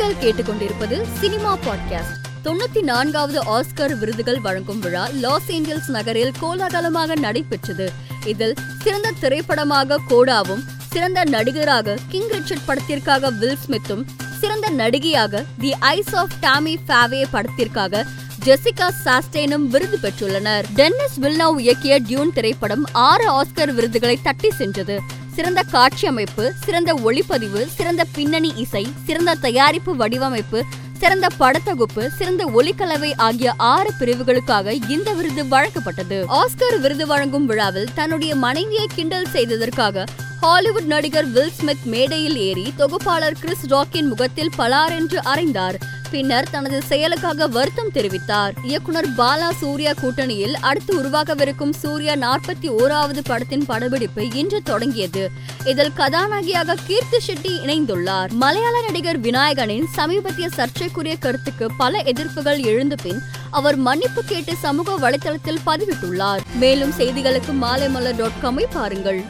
நீங்கள் கேட்டுக்கொண்டிருப்பது cinema podcast. தொண்ணூத்தி நான்காவது ஆஸ்கர் விருதுகள் வழங்கும் விழா லாஸ் ஏஞ்சல்ஸ் நகரில் கோலாகலமாக நடைபெற்றது. இதில் சிறந்த திரைப்படமாக கோடாவும் சிறந்த நடிகராக கிங் ரிச்சர்ட் படத்திற்காக வில் ஸ்மித்தும் சிறந்த நடிகையாக the eyes of Tammy Faye படத்திற்காக ஜெசிகா சாஸ்டேனும் விருது பெற்றுள்ளனர். டென்னிஸ் வில்னவ் இயக்கிய டியூன் திரைப்படம் ஆறு ஆஸ்கர் விருதுகளை தட்டி சென்றது. சிறந்த காட்சி அமைப்பு சிறந்த ஒளிப்பதிவு சிறந்த பின்னணி இசை சிறந்த தயாரிப்பு வடிவமைப்பு சிறந்த படத்தொகுப்பு சிறந்த ஒலிக்கலவை ஆகிய ஆறு பிரிவுகளுக்காக இந்த விருது வழங்கப்பட்டது. ஆஸ்கர் விருது வழங்கும் விழாவில் தன்னுடைய மனைவியை கிண்டல் செய்ததற்காக ஹாலிவுட் நடிகர் வில் ஸ்மித் மேடையில் ஏறி தொகுப்பாளர் கிறிஸ் ராக்கின் முகத்தில் பலார் என்று அறைந்தார். பின்னர் தனது செயலுக்காக வருத்தம் தெரிவித்தார். இயக்குனர் பாலா சூர்யா கூட்டணியில் அடுத்து உருவாகவிருக்கும் சூர்யா நாற்பத்தி ஓராவது படத்தின் படப்பிடிப்பு இன்று தொடங்கியது. இதில் கதாநாயகியாக கீர்த்தி ஷெட்டி இணைந்துள்ளார். மலையாள நடிகர் விநாயகனின் சமீபத்திய சர்ச்சைக்குரிய கருத்துக்கு பல எதிர்ப்புகள் எழுந்த பின் அவர் மன்னிப்பு கேட்டு சமூக வலைதளத்தில் பதிவிட்டுள்ளார். மேலும் செய்திகளுக்கு மாலைமலர் டாட் காமை பாருங்கள்.